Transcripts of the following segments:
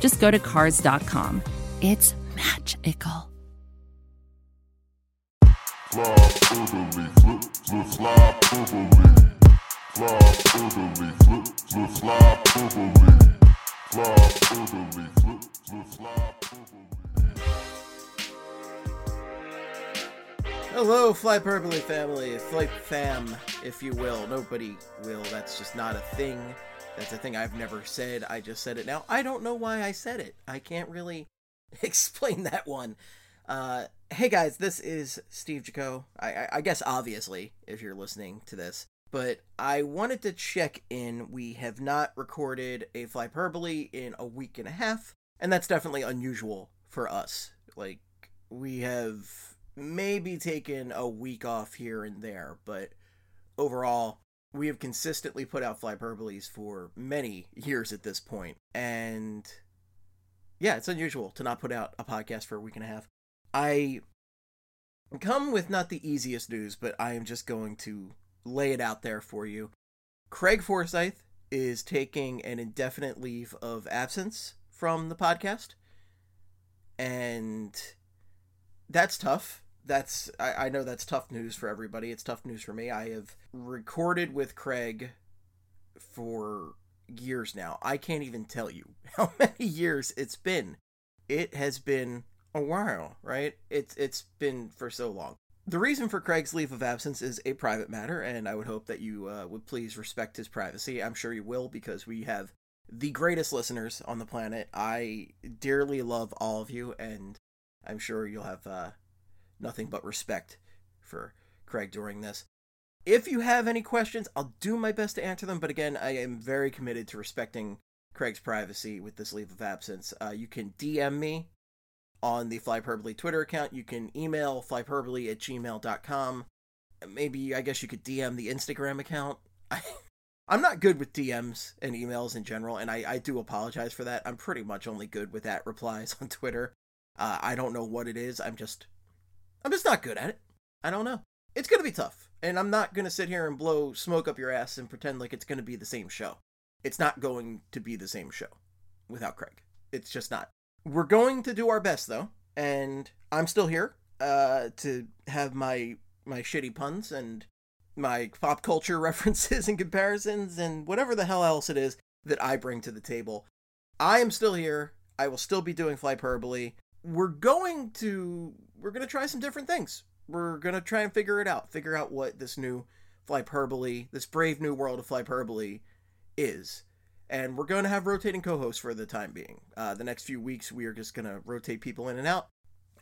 just go to Cars.com. It's magical. Fly flip, flip, fly. Fly flip, flip, fly. Fly flip, flip, fly. Hello, Flyperbole family, Flight fam, if you will. Nobody will. That's just not a thing. That's a thing I've never said. I just said it now. I don't know why I said it. I can't really explain that one. Uh, hey guys, this is Steve Jaco. I, I, I guess obviously, if you're listening to this, but I wanted to check in. We have not recorded a Flyperbole in a week and a half, and that's definitely unusual for us. Like, we have maybe taken a week off here and there, but overall, we have consistently put out Flyperboles for many years at this point, and yeah, it's unusual to not put out a podcast for a week and a half. I come with not the easiest news, but I am just going to lay it out there for you. Craig Forsyth is taking an indefinite leave of absence from the podcast, and that's tough. That's I, I know that's tough news for everybody. It's tough news for me. I have recorded with Craig for years now. I can't even tell you how many years it's been. It has been a while, right? It's it's been for so long. The reason for Craig's leave of absence is a private matter, and I would hope that you uh, would please respect his privacy. I'm sure you will because we have the greatest listeners on the planet. I dearly love all of you, and I'm sure you'll have uh, nothing but respect for Craig during this. If you have any questions, I'll do my best to answer them, but again, I am very committed to respecting Craig's privacy with this leave of absence. Uh, you can DM me on the Flyperbole Twitter account. You can email flyperbole at gmail.com. Maybe, I guess you could DM the Instagram account. I, I'm not good with DMs and emails in general, and I, I do apologize for that. I'm pretty much only good with that replies on Twitter. Uh, I don't know what it is. I'm just, I'm just not good at it. I don't know. It's gonna be tough, and I'm not gonna sit here and blow smoke up your ass and pretend like it's gonna be the same show. It's not going to be the same show without Craig. It's just not. We're going to do our best though, and I'm still here uh, to have my my shitty puns and my pop culture references and comparisons and whatever the hell else it is that I bring to the table. I am still here. I will still be doing Flyperbole. We're going to we're going to try some different things. We're going to try and figure it out. Figure out what this new Flyperbole, this brave new world of Flyperbole is and we're going to have rotating co-hosts for the time being. Uh, the next few weeks, we are just going to rotate people in and out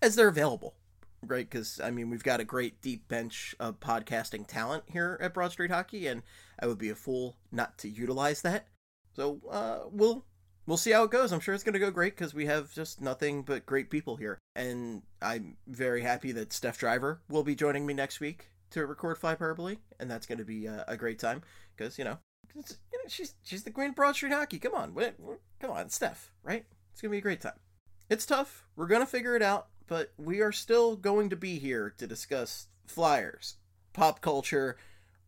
as they're available, right? Because I mean, we've got a great deep bench of podcasting talent here at Broad Street Hockey, and I would be a fool not to utilize that. So uh, we'll we'll see how it goes. I'm sure it's going to go great because we have just nothing but great people here, and I'm very happy that Steph Driver will be joining me next week to record Fly Flyperbole, and that's going to be a, a great time because you know you know, she's she's the queen of Broad Street hockey. Come on, come on, Steph, right? It's gonna be a great time. It's tough. We're gonna figure it out, but we are still going to be here to discuss flyers, pop culture,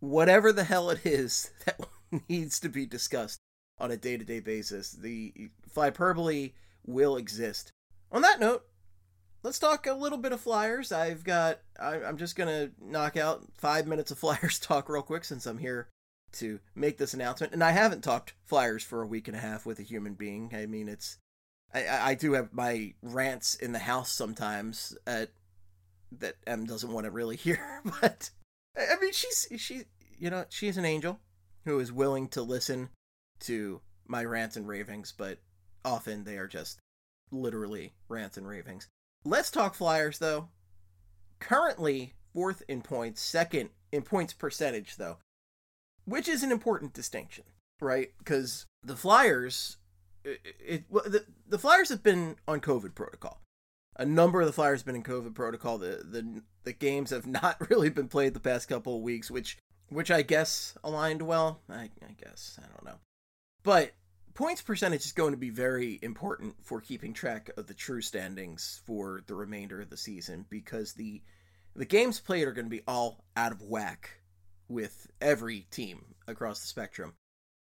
whatever the hell it is that needs to be discussed on a day-to-day basis. The hyperbole will exist. On that note, let's talk a little bit of flyers. I've got. I, I'm just gonna knock out five minutes of flyers talk real quick since I'm here to make this announcement. And I haven't talked Flyers for a week and a half with a human being. I mean, it's I, I do have my rants in the house sometimes at that M doesn't want to really hear, but I mean, she's she you know she's an angel who is willing to listen to my rants and ravings, but often they are just literally rants and ravings. Let's talk Flyers though. Currently fourth in points, second in points percentage though which is an important distinction, right? Because the Flyers it, it well, the the Flyers have been on COVID protocol. A number of the Flyers have been in COVID protocol. The the the games have not really been played the past couple of weeks, which which I guess aligned well. I, I guess I don't know, but points percentage is going to be very important for keeping track of the true standings for the remainder of the season because the the games played are going to be all out of whack with every team across the spectrum.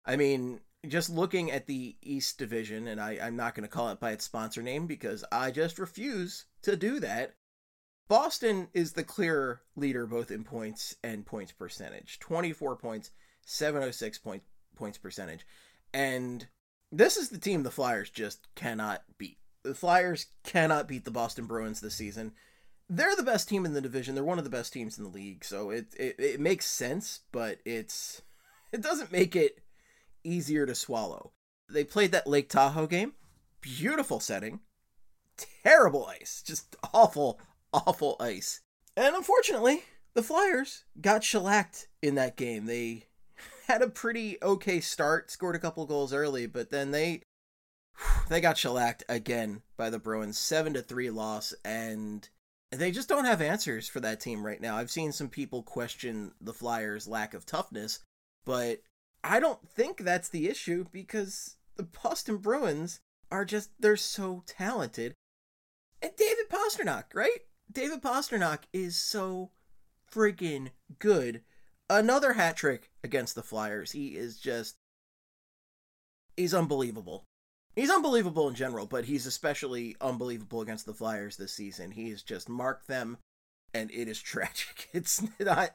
I mean, just looking at the East Division, and I, I'm not going to call it by its sponsor name because I just refuse to do that. Boston is the clear leader both in points and points percentage 24 points, 706 point, points percentage. And this is the team the Flyers just cannot beat. The Flyers cannot beat the Boston Bruins this season. They're the best team in the division. They're one of the best teams in the league, so it it, it makes sense, but it's it doesn't make it easier to swallow. They played that Lake Tahoe game. Beautiful setting. Terrible ice. Just awful, awful ice. And unfortunately, the Flyers got shellacked in that game. They had a pretty okay start, scored a couple goals early, but then they they got shellacked again by the Bruins, 7 to 3 loss and they just don't have answers for that team right now. I've seen some people question the Flyers' lack of toughness, but I don't think that's the issue because the Boston Bruins are just they're so talented. And David Pastrnak, right? David Pastrnak is so freaking good. Another hat trick against the Flyers. He is just he's unbelievable. He's unbelievable in general, but he's especially unbelievable against the Flyers this season. He has just marked them and it is tragic. It's not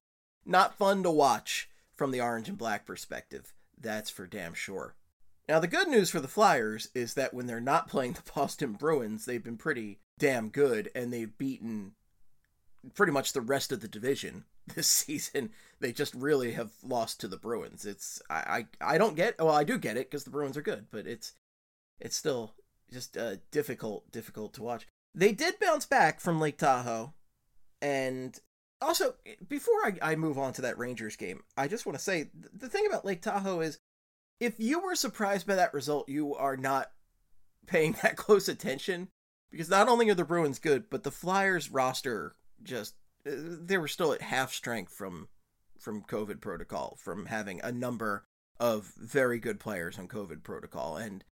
not fun to watch from the orange and black perspective. That's for damn sure. Now, the good news for the Flyers is that when they're not playing the Boston Bruins, they've been pretty damn good and they've beaten pretty much the rest of the division this season. They just really have lost to the Bruins. It's I I, I don't get well I do get it because the Bruins are good, but it's it's still just uh, difficult difficult to watch. They did bounce back from Lake Tahoe, and also, before I, I move on to that Rangers game, I just want to say the thing about Lake Tahoe is if you were surprised by that result, you are not paying that close attention because not only are the Bruins good, but the Flyers roster just they were still at half strength from from COVID protocol, from having a number of very good players on COVID protocol, and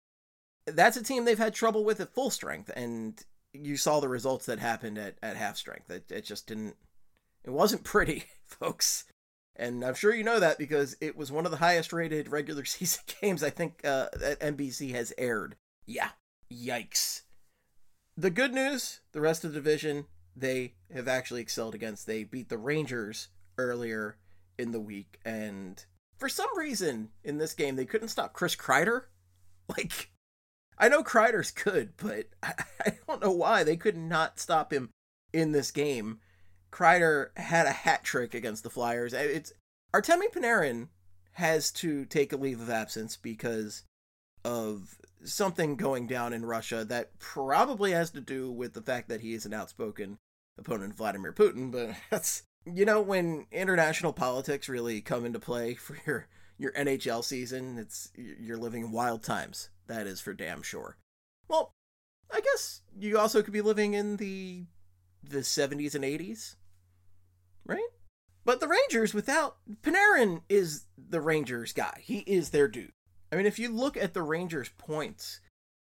that's a team they've had trouble with at full strength, and you saw the results that happened at, at half strength. It, it just didn't it wasn't pretty, folks. And I'm sure you know that because it was one of the highest rated regular season games I think uh, that NBC has aired. Yeah, yikes. The good news the rest of the division, they have actually excelled against. They beat the Rangers earlier in the week. And for some reason in this game, they couldn't stop Chris Kreider. Like, I know Kreider's good, but I, I don't know why they could not stop him in this game. Kreider had a hat trick against the Flyers. It's Artemi Panarin has to take a leave of absence because of something going down in Russia that probably has to do with the fact that he is an outspoken opponent Vladimir Putin. But that's you know when international politics really come into play for your your NHL season, it's you're living wild times. That is for damn sure. Well, I guess you also could be living in the the 70s and 80s right? But the Rangers, without Panarin, is the Rangers guy. He is their dude. I mean, if you look at the Rangers' points,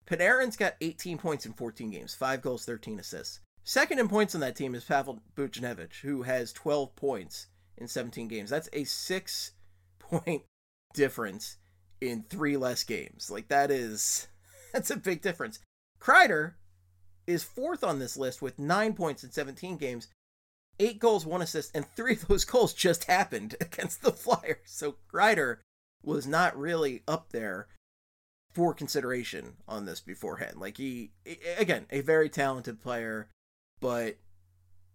Panarin's got 18 points in 14 games, 5 goals, 13 assists. Second in points on that team is Pavel Buchnevich, who has 12 points in 17 games. That's a six point difference in three less games. Like, that is, that's a big difference. Kreider is fourth on this list with nine points in 17 games, eight goals, one assist, and three of those goals just happened against the Flyers. So Kreider was not really up there for consideration on this beforehand. Like he, again, a very talented player, but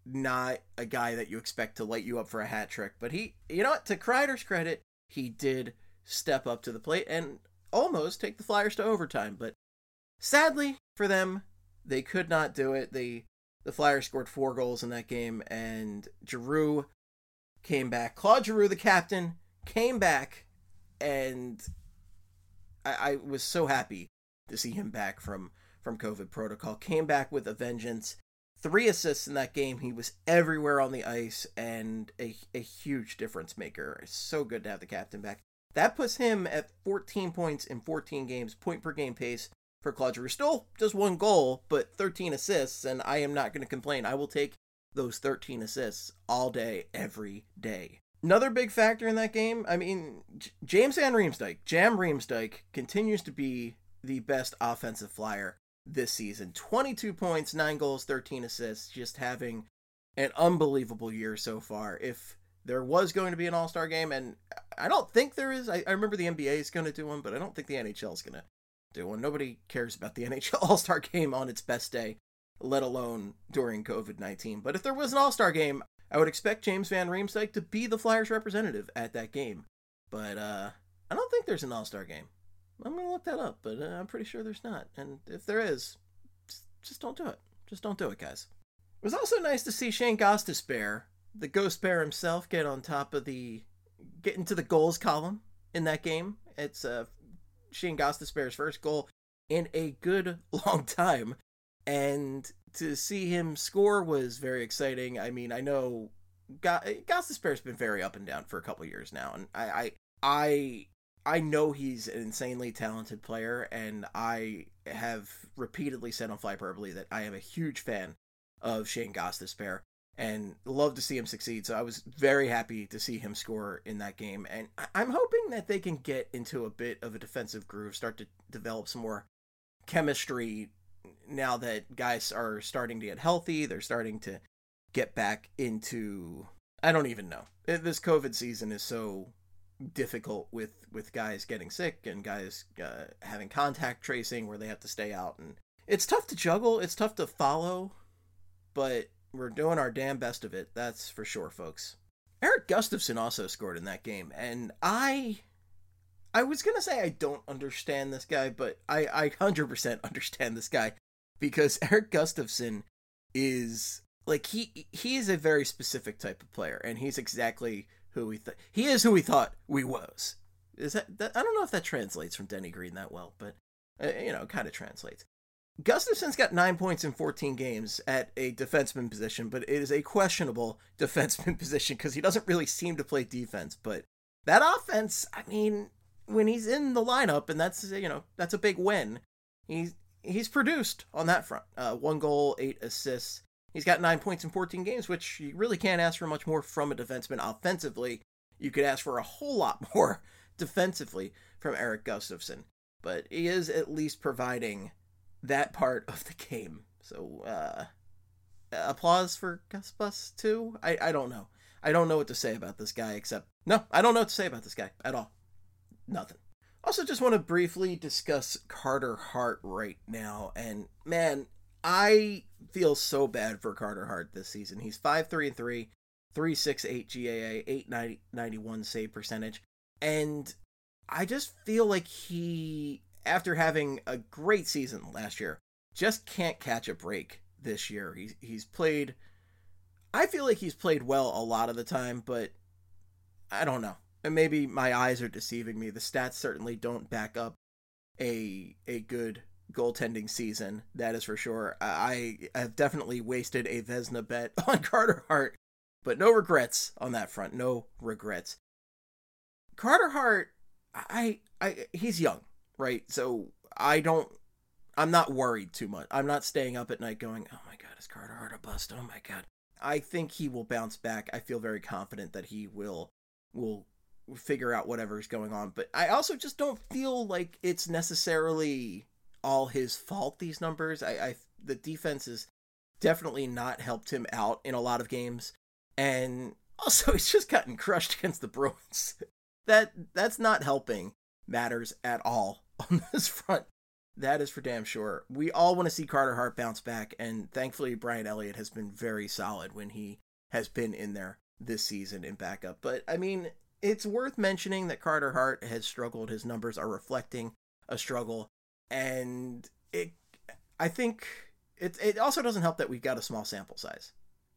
not a guy that you expect to light you up for a hat trick. But he, you know what? To Kreider's credit, he did step up to the plate and almost take the Flyers to overtime. But sadly for them, they could not do it. They the Flyers scored four goals in that game, and Giroux came back. Claude Giroux, the captain, came back, and I, I was so happy to see him back from from COVID protocol. Came back with a vengeance. Three assists in that game. He was everywhere on the ice and a, a huge difference maker. It's so good to have the captain back. That puts him at 14 points in 14 games, point per game pace for Claude Giroux. Still just one goal, but 13 assists, and I am not going to complain. I will take those 13 assists all day, every day. Another big factor in that game, I mean, J- James Van Riemsdyk, Jam Riemsdyk, continues to be the best offensive flyer this season. 22 points, 9 goals, 13 assists, just having an unbelievable year so far. If there was going to be an All Star game, and I don't think there is. I, I remember the NBA is going to do one, but I don't think the NHL is going to do one. Nobody cares about the NHL All Star game on its best day, let alone during COVID 19. But if there was an All Star game, I would expect James Van Riemsdyk to be the Flyers representative at that game. But uh, I don't think there's an All Star game. I'm to look that up, but uh, I'm pretty sure there's not. And if there is, just don't do it. Just don't do it, guys. It was also nice to see Shane Gostisbehere, the Ghost Bear himself, get on top of the get into the goals column in that game. It's uh, Shane Gostisbehere's first goal in a good long time, and to see him score was very exciting. I mean, I know Gostisbehere's been very up and down for a couple years now, and I, I, I, I know he's an insanely talented player, and I have repeatedly said on Flyperbole that I am a huge fan of Shane Gostisbehere and love to see him succeed. So I was very happy to see him score in that game, and I'm hoping that they can get into a bit of a defensive groove, start to develop some more chemistry now that guys are starting to get healthy. They're starting to get back into I don't even know. This COVID season is so difficult with with guys getting sick and guys uh, having contact tracing where they have to stay out. And it's tough to juggle it's tough to follow but we're doing our damn best of it that's for sure folks. Eric Gustafsson also scored in that game and i i was gonna say i don't understand this guy but i i 100% understand this guy because eric Gustafsson is like he he is a very specific type of player and he's exactly who we thought he is who we thought we was. Is that, that I don't know if that translates from Denny Green that well, but uh, you know, kind of translates. Gustafsson's got nine points in 14 games at a defenseman position, but it is a questionable defenseman position because he doesn't really seem to play defense. But that offense, I mean, when he's in the lineup, and that's you know that's a big win. He's he's produced on that front. Uh, one goal, eight assists. He's got nine points in 14 games, which you really can't ask for much more from a defenseman offensively. You could ask for a whole lot more defensively from Eric Gustafsson, but he is at least providing that part of the game. So, uh, applause for Gus Bus too. I I don't know. I don't know what to say about this guy except no, I don't know what to say about this guy at all. Nothing. Also, just want to briefly discuss Carter Hart right now, and man, I feel so bad for Carter Hart this season. He's 5 3 and 3, 368 GAA, 891 save percentage. And I just feel like he, after having a great season last year, just can't catch a break this year. He's, he's played, I feel like he's played well a lot of the time, but I don't know. And maybe my eyes are deceiving me. The stats certainly don't back up a a good goaltending season. That is for sure. I have definitely wasted a Vezina bet on Carter Hart, but no regrets on that front. No regrets. Carter Hart, I, I, he's young, right? So I don't, I'm not worried too much. I'm not staying up at night going, oh my god, is Carter Hart a bust? Oh my god. I think he will bounce back. I feel very confident that he will, will figure out whatever's going on. But I also just don't feel like it's necessarily all his fault. These numbers, I, I the defense has definitely not helped him out in a lot of games, and also he's just gotten crushed against the Bruins. that that's not helping matters at all on this front. That is for damn sure. We all want to see Carter Hart bounce back, and thankfully Brian Elliott has been very solid when he has been in there this season in backup. But I mean, it's worth mentioning that Carter Hart has struggled. His numbers are reflecting a struggle and it i think it, it also doesn't help that we've got a small sample size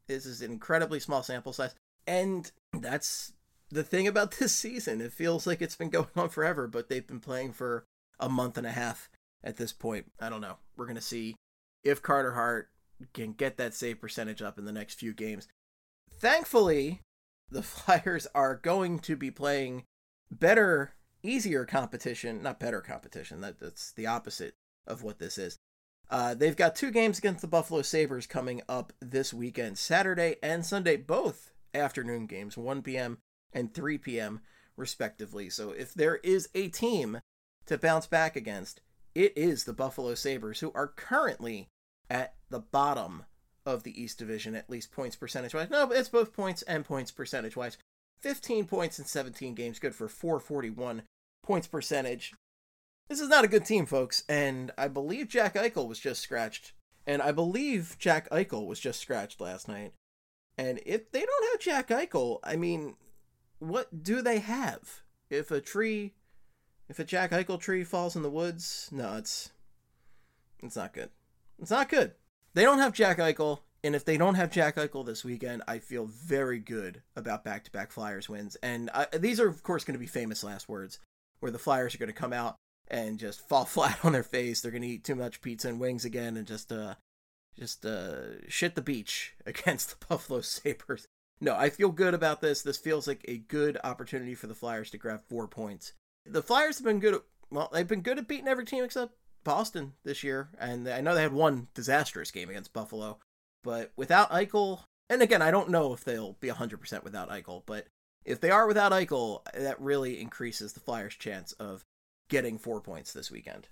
this is an incredibly small sample size and that's the thing about this season it feels like it's been going on forever but they've been playing for a month and a half at this point. I don't know. We're going to see if Carter Hart can get that save percentage up in the next few games. Thankfully, the Flyers are going to be playing better, easier competition. Not better competition. That, that's the opposite of what this is. Uh, they've got two games against the Buffalo Sabres coming up this weekend, Saturday and Sunday, both afternoon games, 1 p.m. and 3 p.m. respectively. So if there is a team to bounce back against, it is the Buffalo Sabres, who are currently at the bottom of the East Division, at least points percentage wise. No, but it's both points and points percentage wise. 15 points in 17 games, good for 441 points percentage. This is not a good team, folks, and I believe Jack Eichel was just scratched. And I believe Jack Eichel was just scratched last night. And if they don't have Jack Eichel, I mean, what do they have? If a tree, if a Jack Eichel tree falls in the woods, no, it's, it's not good. It's not good. They don't have Jack Eichel, and if they don't have Jack Eichel this weekend, I feel very good about back-to-back Flyers wins. And I, these are, of course, going to be famous last words, where the Flyers are going to come out and just fall flat on their face. They're going to eat too much pizza and wings again, and just uh, just uh, shit the beach against the Buffalo Sabres. No, I feel good about this. This feels like a good opportunity for the Flyers to grab four points. The Flyers have been good at, well, they've been good at beating every team except Boston this year. And I know they had one disastrous game against Buffalo, but without Eichel, and again, I don't know if they'll be 100% without Eichel, but if they are without Eichel, that really increases the Flyers' chance of getting four points this weekend.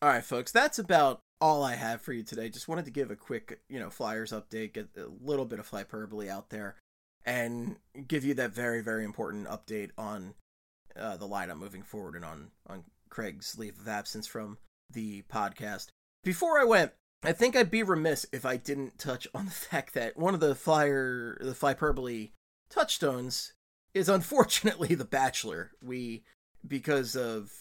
All right, folks, that's about all I have for you today. Just wanted to give a quick, you know, Flyers update, get a little bit of hyperbole out there, and give you that very, very important update on uh, the lineup moving forward and on on Craig's leave of absence from the podcast. Before I went, I think I'd be remiss if I didn't touch on the fact that one of the Flyer, the Flyperbole touchstones is unfortunately The Bachelor. We, because of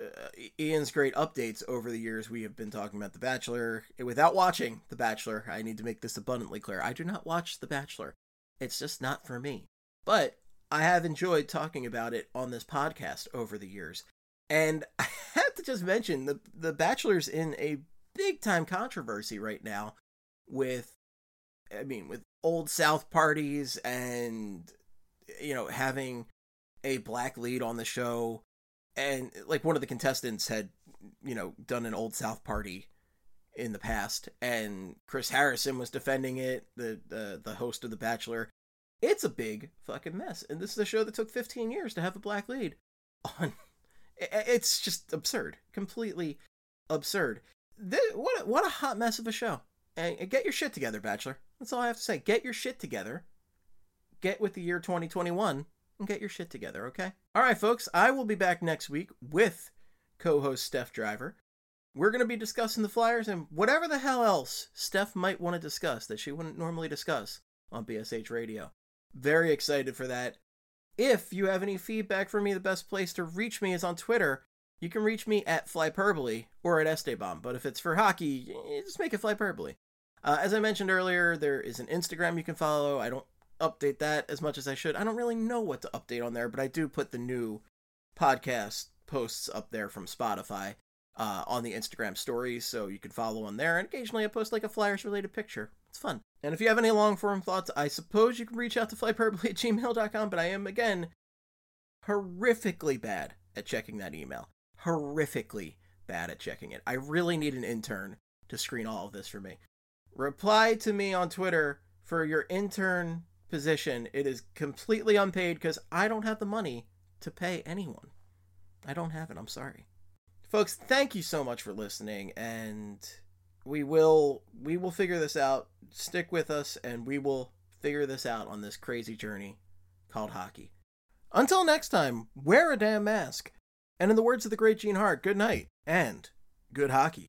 uh, Ian's great updates over the years, we have been talking about The Bachelor. Without watching The Bachelor, I need to make this abundantly clear. I do not watch The Bachelor. It's just not for me. But I have enjoyed talking about it on this podcast over the years. And I have to just mention the the Bachelor's in a big time controversy right now with I mean with old South parties and you know having a black lead on the show and like one of the contestants had you know done an old south party in the past and chris harrison was defending it the the, the host of the bachelor. It's a big fucking mess and this is a show that took 15 years to have a black lead on. It's just absurd completely absurd. This, what what a hot mess of a show. And get your shit together bachelor. That's all i have to say. Get your shit together get with the year 2021 and get your shit together, okay? All right, folks, I will be back next week with co host Steph Driver. We're going to be discussing the Flyers and whatever the hell else Steph might want to discuss that she wouldn't normally discuss on BSH Radio. Very excited for that. If you have any feedback for me, the best place to reach me is on Twitter. You can reach me at Flyperbole or at Esteban, but if it's for hockey, just make it Flyperbole. Uh, as I mentioned earlier, there is an Instagram you can follow. I don't update that as much as I should. I don't really know what to update on there, but I do put the new podcast posts up there from Spotify uh, on the Instagram stories, so you can follow on there. And occasionally I post like a Flyers related picture. It's fun. And if you have any long form thoughts, I suppose you can reach out to flyperbole at gmail.com, but I am, again, horrifically bad at checking that email. Horrifically bad at checking it. I really need an intern to screen all of this for me. Reply to me on Twitter for your intern position. It is completely unpaid because I don't have the money to pay anyone. I don't have it. I'm sorry. Folks, thank you so much for listening and we will we will figure this out. Stick with us and we will figure this out on this crazy journey called hockey. Until next time, wear a damn mask. And in the words of the great Gene Hart, good night and good hockey.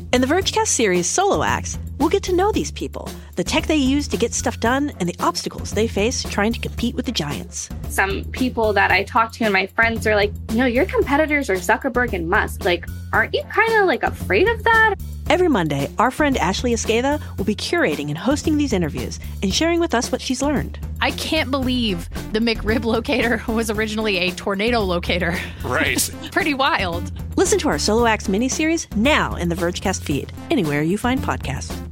In the Vergecast series Solo Acts, we'll get to know these people, the tech they use to get stuff done, and the obstacles they face trying to compete with the giants. Some people that I talk to and my friends are like, you know, your competitors are Zuckerberg and Musk. Like, aren't you kind of like afraid of that? Every Monday, our friend Ashley Esqueda will be curating and hosting these interviews and sharing with us what she's learned. I can't believe the McRib locator was originally a tornado locator. Right. Pretty wild. Listen to our Solo Acts miniseries now in the Vergecast feed, anywhere you find podcasts.